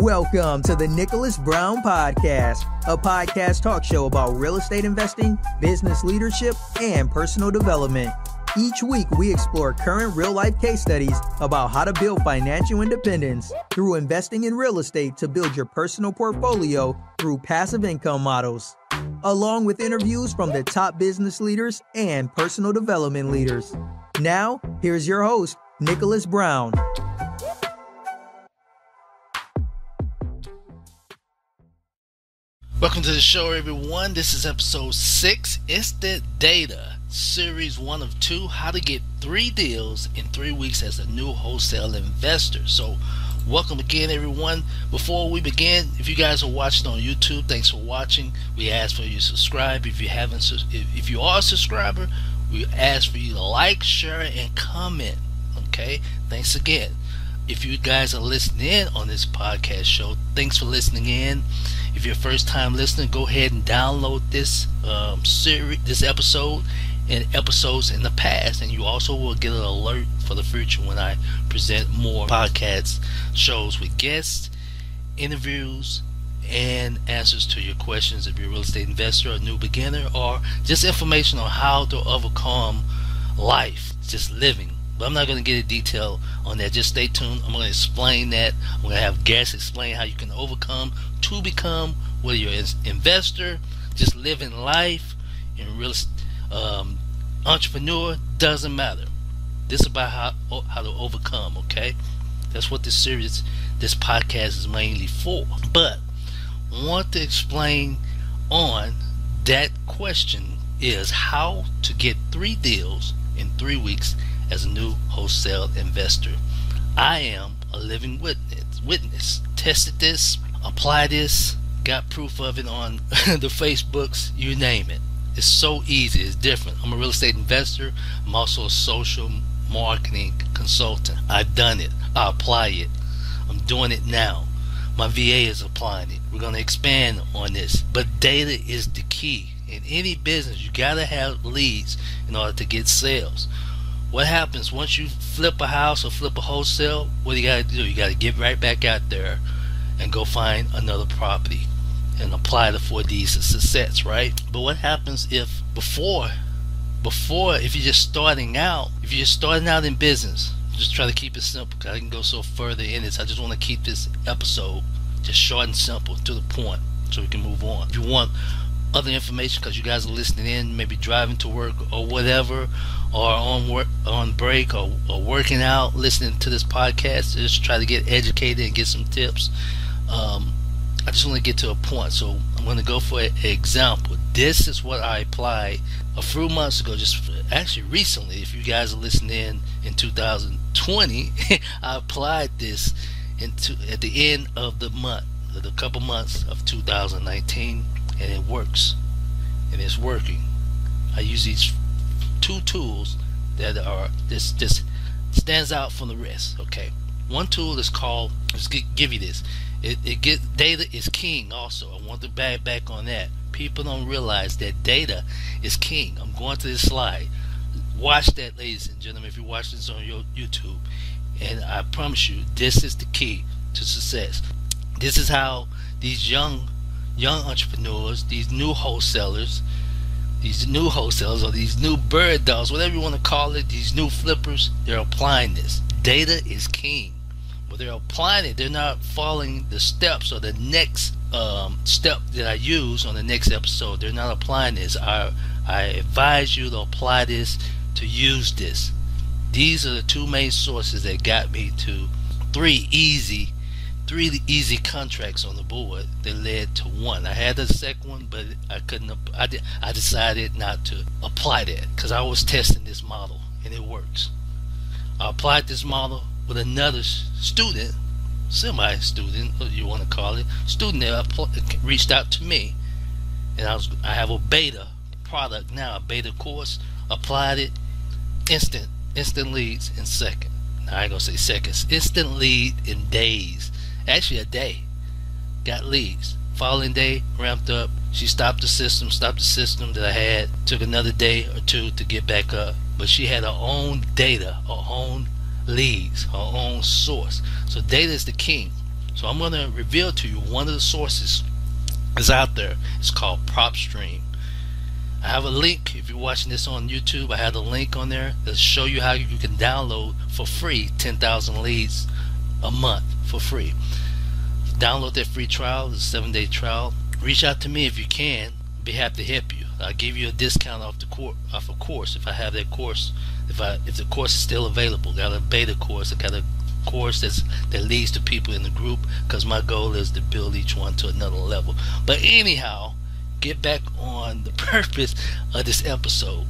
Welcome to the Nicholas Brown Podcast, a podcast talk show about real estate investing, business leadership, and personal development. Each week, we explore current real life case studies about how to build financial independence through investing in real estate to build your personal portfolio through passive income models, along with interviews from the top business leaders and personal development leaders. Now, here's your host, Nicholas Brown. Welcome to the show, everyone. This is episode six Instant Data, series one of two How to Get Three Deals in Three Weeks as a New Wholesale Investor. So, welcome again, everyone. Before we begin, if you guys are watching on YouTube, thanks for watching. We ask for you to subscribe. If you haven't, if you are a subscriber, we ask for you to like, share, and comment. Okay, thanks again. If you guys are listening in on this podcast show, thanks for listening in. If you're first time listening, go ahead and download this um, series, this episode, and episodes in the past, and you also will get an alert for the future when I present more podcast shows with guests, interviews, and answers to your questions if you're a real estate investor, a new beginner, or just information on how to overcome life, just living but I'm not going to get into detail on that. Just stay tuned. I'm going to explain that. I'm going to have guests explain how you can overcome to become, whether you're an investor, just living life, in real um, entrepreneur, doesn't matter. This is about how how to overcome. Okay, that's what this series, this podcast is mainly for. But want to explain on that question is how to get three deals in three weeks as a new wholesale investor. I am a living witness. Witness tested this, applied this, got proof of it on the Facebooks, you name it. It's so easy. It's different. I'm a real estate investor. I'm also a social marketing consultant. I've done it. I apply it. I'm doing it now. My VA is applying it. We're going to expand on this. But data is the key. In any business, you got to have leads in order to get sales what happens once you flip a house or flip a wholesale? What do you got to do? You got to get right back out there and go find another property and apply the four D's of success, right? But what happens if before, before, if you're just starting out, if you're just starting out in business, just try to keep it simple. Cause I can go so further in this. I just want to keep this episode just short and simple to the point, so we can move on. If you want other information because you guys are listening in, maybe driving to work or whatever, or on work on break or, or working out, listening to this podcast, just try to get educated and get some tips. Um, I just want to get to a point, so I'm going to go for an example. This is what I applied a few months ago, just actually recently. If you guys are listening in in 2020, I applied this into at the end of the month, the couple months of 2019 and it works and it's working. I use these two tools that are this this stands out from the rest okay? One tool is called let's give you this. It, it get data is king also. I want to back back on that. People don't realize that data is king. I'm going to this slide. Watch that ladies and gentlemen if you watch this on your YouTube. And I promise you this is the key to success. This is how these young young entrepreneurs, these new wholesalers, these new wholesalers or these new bird dogs, whatever you want to call it, these new flippers, they're applying this. Data is king. But they're applying it, they're not following the steps or the next um, step that I use on the next episode. They're not applying this. I, I advise you to apply this, to use this. These are the two main sources that got me to three easy three easy contracts on the board that led to one. I had the second one, but I couldn't. I did, I decided not to apply that because I was testing this model and it works. I applied this model with another student, semi-student, you want to call it, student that reached out to me, and I was I have a beta product now, a beta course. Applied it, instant, instant leads in second. Now I ain't gonna say seconds, instant lead in days actually a day. Got leads. Following day, ramped up. She stopped the system, stopped the system that I had. Took another day or two to get back up. But she had her own data, her own leads, her own source. So data is the king. So I'm going to reveal to you one of the sources is out there. It's called PropStream. I have a link if you're watching this on YouTube. I have a link on there that show you how you can download for free 10,000 leads a month for free. Download that free trial, the seven day trial. Reach out to me if you can. Be happy to help you. I'll give you a discount off the course, off a course if I have that course. If I if the course is still available, got a beta course. I got a course that's that leads to people in the group because my goal is to build each one to another level. But anyhow, get back on the purpose of this episode.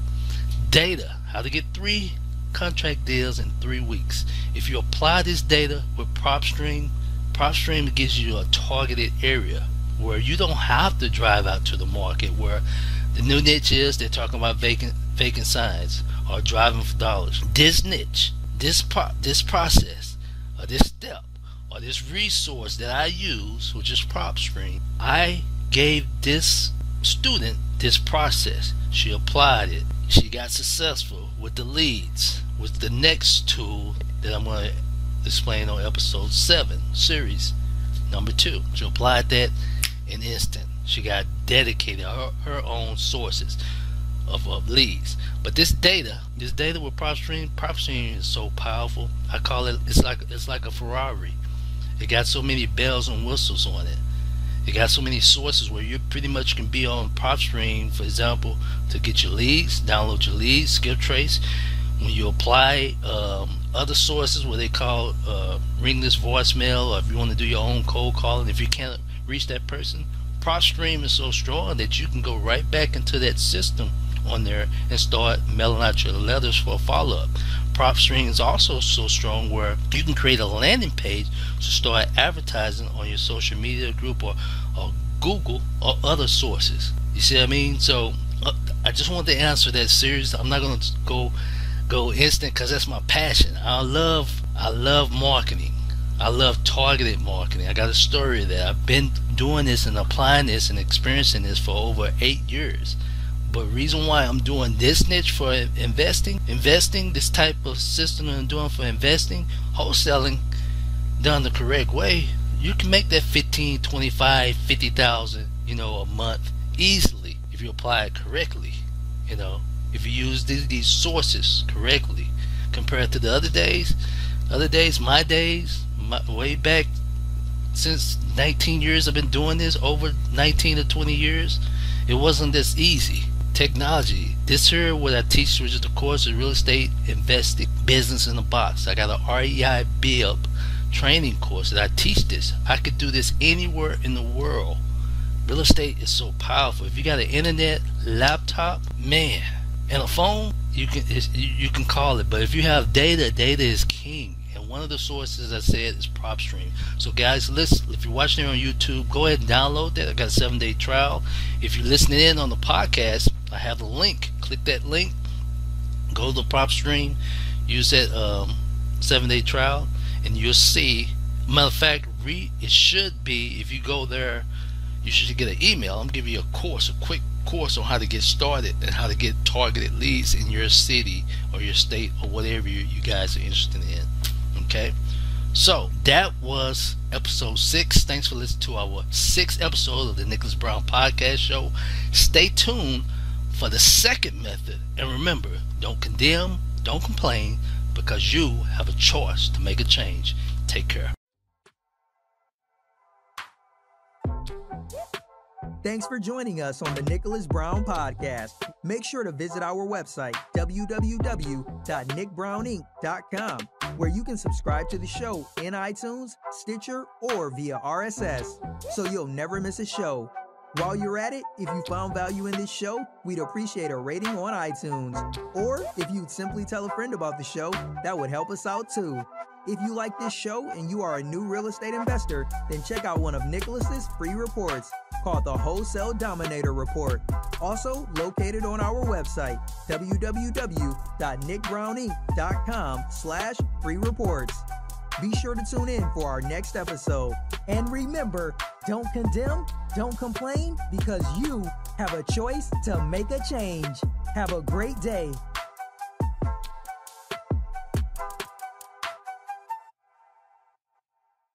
Data, how to get three contract deals in three weeks. If you apply this data with PropStream, PropStream gives you a targeted area where you don't have to drive out to the market where the new niche is they're talking about vacant vacant signs or driving for dollars. This niche, this pro- this process, or this step, or this resource that I use, which is PropStream, I gave this student this process. She applied it. She got successful with the leads. With the next tool that I'm going to explain on episode 7, series number 2. She applied that in instant. She got dedicated her, her own sources of, of leads. But this data, this data with PropStream, PropStream is so powerful. I call it it's like it's like a Ferrari. It got so many bells and whistles on it. It got so many sources where you pretty much can be on PropStream, for example, to get your leads, download your leads, skip trace. When you apply um, other sources, what they call uh, ringless voicemail, or if you want to do your own cold calling, if you can't reach that person, PropStream is so strong that you can go right back into that system on there and start mailing out your letters for a follow-up. PropStream is also so strong where you can create a landing page to start advertising on your social media group or, or Google or other sources. You see what I mean? So uh, I just want to answer that series. I'm not going to go go instant because that's my passion. I love I love marketing. I love targeted marketing. I got a story that I've been doing this and applying this and experiencing this for over eight years. But reason why I'm doing this niche for investing, investing, this type of system I'm doing for investing, wholesaling done the correct way, you can make that 15, 25, 50,000, you know, a month easily if you apply it correctly, you know, if you use these, these sources correctly compared to the other days, other days, my days, my, way back since 19 years I've been doing this, over 19 to 20 years, it wasn't this easy technology. This here, what I teach, which is the course of real estate investing, business in a box. I got a REI build training course that I teach this. I could do this anywhere in the world. Real estate is so powerful. If you got an internet, laptop, man, and a phone, you can you can call it. But if you have data, data is king and one of the sources I said is PropStream. So guys, listen, if you're watching it on YouTube, go ahead and download that. I got a seven day trial. If you're listening in on the podcast, I have a link. Click that link. Go to PropStream. Use that um, seven day trial, and you'll see. Matter of fact, it should be if you go there, you should get an email. I'm giving you a course, a quick course on how to get started and how to get targeted leads in your city or your state or whatever you, you guys are interested in. Okay. So that was episode six. Thanks for listening to our sixth episode of the Nicholas Brown Podcast Show. Stay tuned for the second method. And remember, don't condemn, don't complain, because you have a choice to make a change. Take care. Thanks for joining us on the Nicholas Brown Podcast. Make sure to visit our website, www.nickbrowninc.com, where you can subscribe to the show in iTunes, Stitcher, or via RSS, so you'll never miss a show. While you're at it, if you found value in this show, we'd appreciate a rating on iTunes. Or if you'd simply tell a friend about the show, that would help us out too. If you like this show and you are a new real estate investor, then check out one of Nicholas's free reports called the Wholesale Dominator Report, also located on our website, www.nickbrowninc.com slash free reports. Be sure to tune in for our next episode. And remember, don't condemn, don't complain, because you have a choice to make a change. Have a great day.